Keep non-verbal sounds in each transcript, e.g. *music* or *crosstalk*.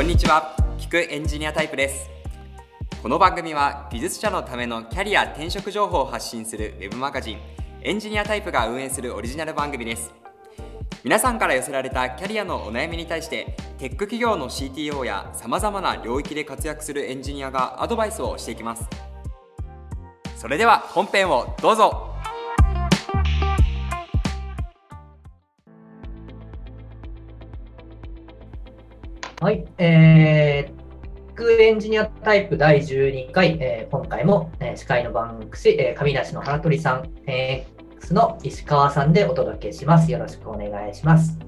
こんにちは。聞くエンジニアタイプです。この番組は技術者のためのキャリア転職情報を発信するウェブマガジンエンジニアタイプが運営するオリジナル番組です。皆さんから寄せられたキャリアのお悩みに対してテック企業の CTO やさまざまな領域で活躍するエンジニアがアドバイスをしていきます。それでは本編をどうぞ。はい、えー、クエンジニアタイプ第12回、えー、今回も、えー、司会のバンクシ、えー、上梨の原鳥さん、えー、の石川さんでお届けします。よろしくお願いします。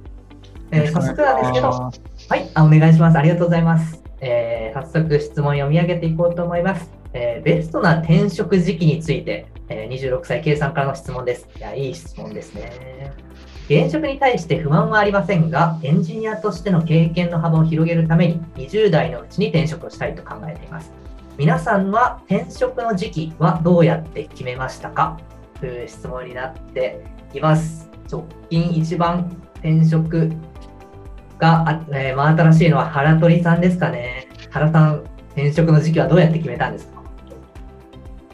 えー、早速なんですけど、はい、あ、お願いします。ありがとうございます。えー、早速質問読み上げていこうと思います。えー、ベストな転職時期について、えー、26歳 K さんからの質問です。いや、いい質問ですね。現職に対して不満はありませんが、エンジニアとしての経験の幅を広げるために、20代のうちに転職をしたいと考えています。皆さんは転職の時期はどうやって決めましたか？という質問になっています。直近一番転職が、えー、真新しいのは原鳥さんですかね。原さん、転職の時期はどうやって決めたんですか？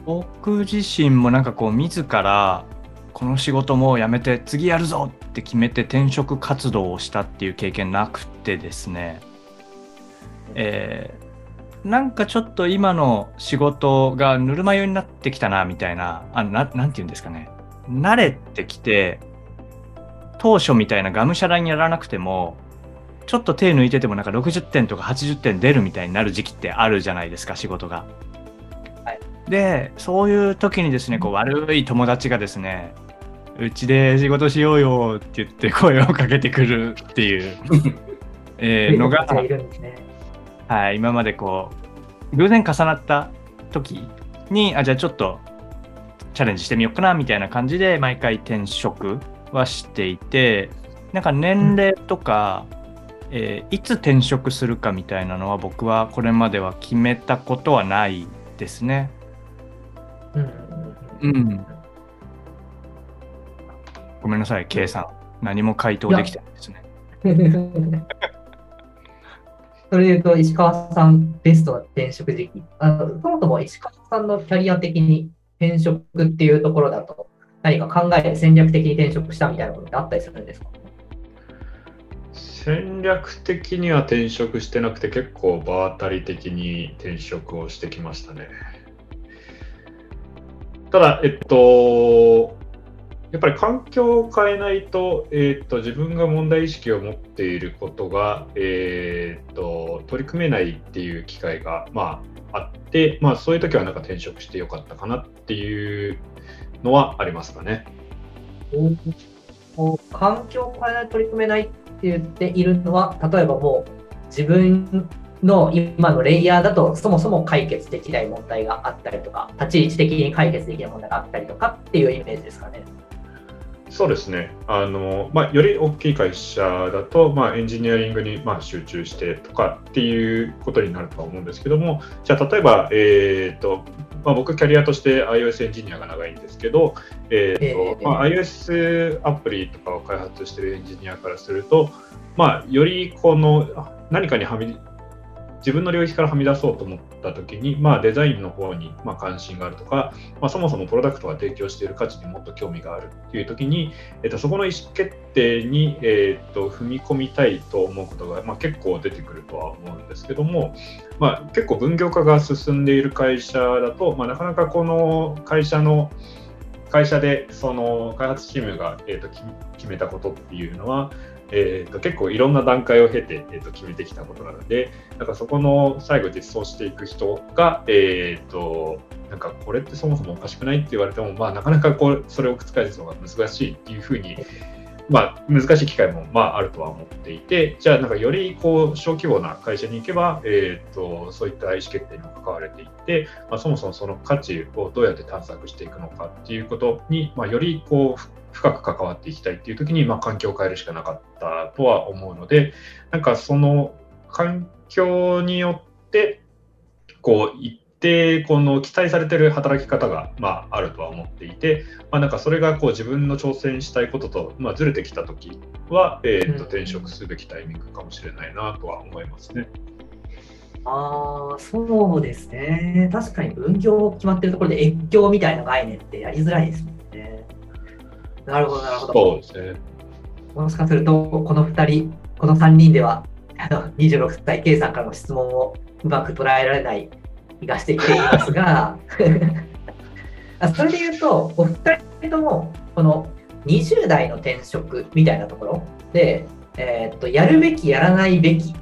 僕自身もなんかこう自らこの仕事も辞めて次やるぞって決めて転職活動をしたっていう経験なくてですね、えー、なんかちょっと今の仕事がぬるま湯になってきたなみたいなあななんて言うんですかね慣れてきて当初みたいながむしゃらにやらなくてもちょっと手抜いててもなんか60点とか80点出るみたいになる時期ってあるじゃないですか仕事が。はい、でそういう時にですねこう悪い友達がですねうちで仕事しようよって言って声をかけてくるっていう *laughs* えのが、はい、今までこう偶然重なった時にあじゃあちょっとチャレンジしてみようかなみたいな感じで毎回転職はしていてなんか年齢とか、うん、えー、いつ転職するかみたいなのは僕はこれまでは決めたことはないですね。うん、うんごめんなさい、計算。何も回答できてないですね。*laughs* それで言うと、石川さん、ベストな転職時期。あのそもそも石川さんのキャリア的に転職っていうところだと、何か考え、戦略的に転職したみたいなことってあったりするんですか？戦略的には転職してなくて、結構場当たり的に転職をしてきましたね。ただ、えっと、やっぱり環境を変えないと,、えーと、自分が問題意識を持っていることが、えーと、取り組めないっていう機会が、まあ、あって、まあ、そういう時はなんか転職してよかったかなっていうのはありますかね。環境を変えない取り組めないって言っているのは例えばもう自分の今のレイヤーだとそもそも解決できない問題があったりとか立ち位置的に解決できない問題があったりとかっていうイメージですかね。そうですねあの、まあ、より大きい会社だと、まあ、エンジニアリングにまあ集中してとかっていうことになるとは思うんですけどもじゃあ例えば、えーとまあ、僕キャリアとして iOS エンジニアが長いんですけど、えーとまあ、iOS アプリとかを開発しているエンジニアからすると、まあ、よりこの何かにはみ自分の領域からはみ出そうと思った時に、まあ、デザインの方にま関心があるとか、まあ、そもそもプロダクトが提供している価値にもっと興味があるっていう時に、えっと、そこの意思決定に、えっと踏み込みたいと思うことが、まあ、結構出てくるとは思うんですけども、まあ、結構分業化が進んでいる会社だと、まあ、なかなかこの会社の会社でその開発チームが、えーと決めたことっていうのは、えーと、結構いろんな段階を経て、えーと、決めてきたことなので、なんかそこの最後実装していく人が、えーと、なんかこれってそもそもおかしくないって言われても、まあ、なかなかこうそれを覆すのが難しいっていうふうに、まあ、難しい機会も、まあ、あるとは思っていて、じゃあなんかよりこう小規模な会社に行けば、えー、とそういった意思決定にも関われていって、まあ、そもそもその価値をどうやって探索していくのかっていうことに、まあ、よりこう深く関わっていきたいっていう時に、まあ、環境を変えるしかなかったとは思うのでなんかその環境によってこう一定この期待されてる働き方が、まあ、あるとは思っていて、まあ、なんかそれがこう自分の挑戦したいことと、まあ、ずれてきた時は、えー、と転職すべきタイミングかもしれないなとは思いますね。ああ、そうですね。確かに分業決まってるところで越境みたいな概念ってやりづらいですもんね。なるほど、なるほど。そうですね。もしかすると、この2人、この3人では、あの26歳 K さんからの質問をうまく捉えられない気がしてきていますが、*laughs* それで言うと、お二人とも、この20代の転職みたいなところで、えーっとやるべき、やらないべき、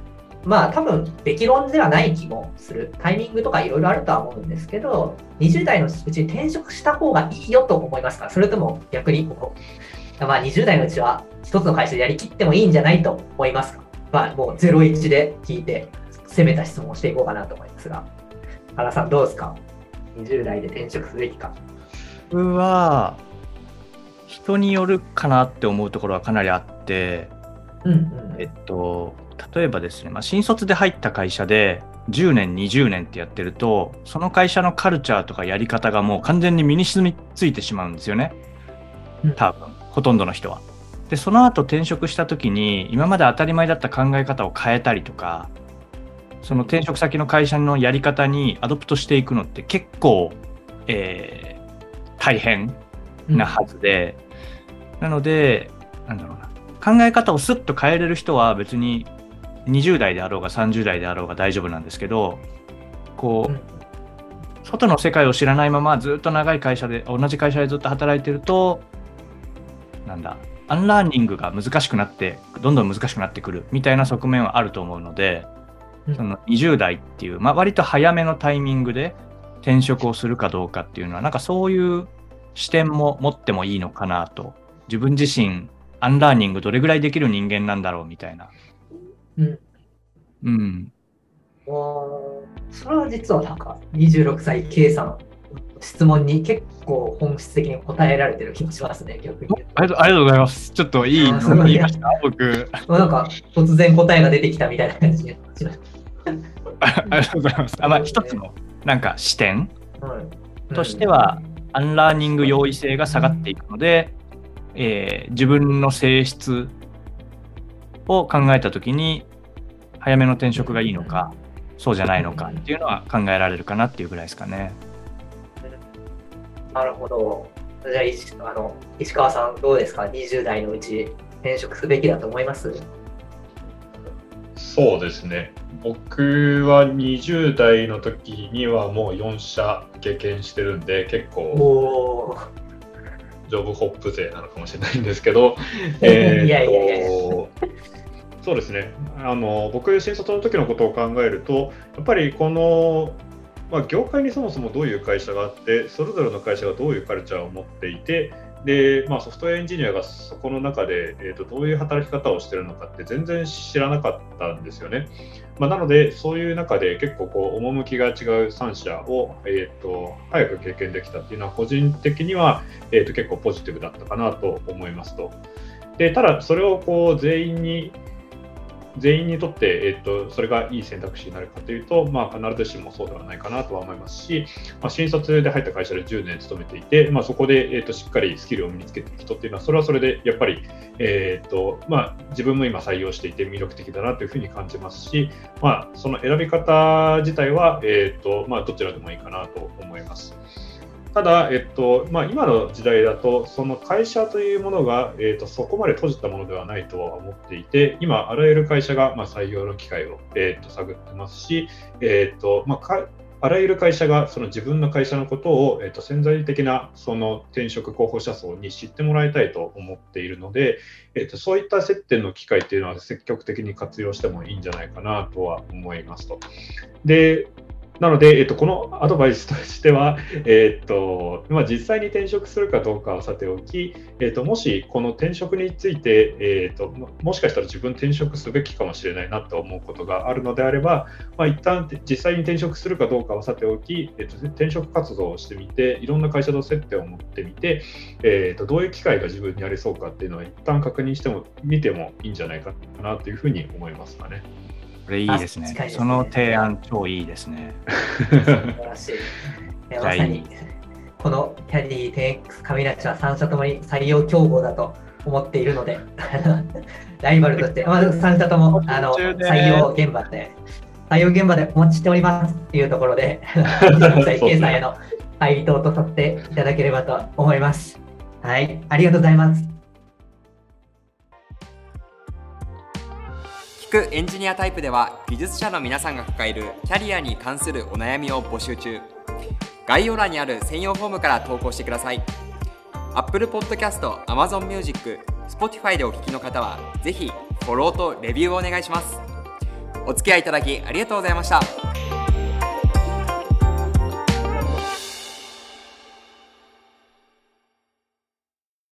まあ多分、べき論ではない気もする、タイミングとかいろいろあるとは思うんですけど、20代のうちに転職した方がいいよと思いますか？それとも逆にこう、まあ、20代のうちは一つの会社でやりきってもいいんじゃないと思いますか？まあ、もう01で聞いて、攻めた質問をしていこうかなと思いますが、原さんどうですか ?20 代で転職すべきか。僕は人によるかなって思うところはかなりあって、うんうん。えっと、例えばですね、まあ、新卒で入った会社で10年20年ってやってるとその会社のカルチャーとかやり方がもう完全に身に染みついてしまうんですよね。うん。多分ほとんどの人は。でその後転職した時に今まで当たり前だった考え方を変えたりとかその転職先の会社のやり方にアドプトしていくのって結構、えー大変なはずで、なのでなんだろうな。考え方をスッと変えれる人は別に20代であろうが30代であろうが大丈夫なんですけどこう、うん。外の世界を知らないままずっと長い会社で同じ会社でずっと働いてるとなんだアンラーニングが難しくなってどんどん難しくなってくるみたいな側面はあると思うので、うん。その20代っていう、まあ、割と早めのタイミングで転職をするかどうかっていうのはなんかそういう視点も持ってもいいのかなと。自分自身アンラーニングどれぐらいできる人間なんだろうみたいな。うんうん。それは実はなんか26歳 K さん質問に結構本質的に答えられてる気もしますね、逆にありがとうありがとうございます。ちょっといいの言いました僕。なんか突然答えが出てきたみたいな感じにしましありがとうございます。あまあ、一つのなんか視点た。はいとしては、アンラーニング容易性が下がっていくので、えー自分の性質を考えたときに、早めの転職がいいのか、そうじゃないのかっていうのは考えられるかなっていうぐらいですかね。なるほど。じゃあ、石あの石川さん、どうですか ?20 代のうち転職すべきだと思います？そうですね。僕は20代の時にはもう4社経験してるんで、結構ジョブホップ勢なのかもしれないんですけど、*laughs* いやいやいやいやとそうですねあの僕、新卒の時のことを考えると、やっぱりこの、まあ、業界にそもそもどういう会社があって、それぞれの会社がどういうカルチャーを持っていて、でまあ、ソフトウェアエンジニアがそこの中で、えーとどういう働き方をしているのかって全然知らなかったんですよね。まあ、なので、そういう中で結構こう趣が違う3社を、えー、と早く経験できたっていうのは、個人的には、えー、と結構ポジティブだったかなと思いますと。でただ、それをこう全員に全員にとって、えっと、それがいい選択肢になるかというと、まあ、必ずしもそうではないかなとは思いますし、まあ、新卒で入った会社で10年勤めていて、まあ、そこで、えっと、しっかりスキルを身につけている人っていうのは、それはそれでやっぱり、えっとまあ、自分も今採用していて魅力的だなというふうに感じますし、まあ、その選び方自体は、えっとまあ、どちらでもいいかなと思います。ただ、えっとまあ、今の時代だと、その会社というものが、えっと、そこまで閉じたものではないとは思っていて、今、あらゆる会社が、まあ、採用の機会を、えっと、探ってますし、えっとまあ、あらゆる会社がその自分の会社のことを、えっと、潜在的なその転職候補者層に知ってもらいたいと思っているので、えっと、そういった接点の機会っていうのは積極的に活用してもいいんじゃないかなとは思いますと。でなので、えっと、このアドバイスとしては、えっとまあ、実際に転職するかどうかはさておき、えっと、もしこの転職について、えっと、もしかしたら自分転職すべきかもしれないなと思うことがあるのであれば、まあ、一旦実際に転職するかどうかはさておき、えっと、転職活動をしてみて、いろんな会社と接点を持ってみて、えっと、どういう機会が自分にありそうかっていうのは一旦確認しても見てもいいんじゃないかなというふうに思いますかね。これいいですねすねその提案超いいですね。素晴らしい。まさに、このキャリー 10X 上梨は3社ともに採用競合だと思っているので、*laughs* ライバルとして、まあ、3社ともあの採用現場で採用現場でお待ちしておりますっていうところで、国際経済への回答とさせていただければと思います。はい、ありがとうございます。聞くエンジニアタイプでは技術者の皆さんが抱えるキャリアに関するお悩みを募集中。概要欄にある専用フォームから投稿してください。Apple Podcast、Amazon Music、Spotify でお聞きの方はぜひフォローとレビューをお願いします。お付き合いいただきありがとうございました。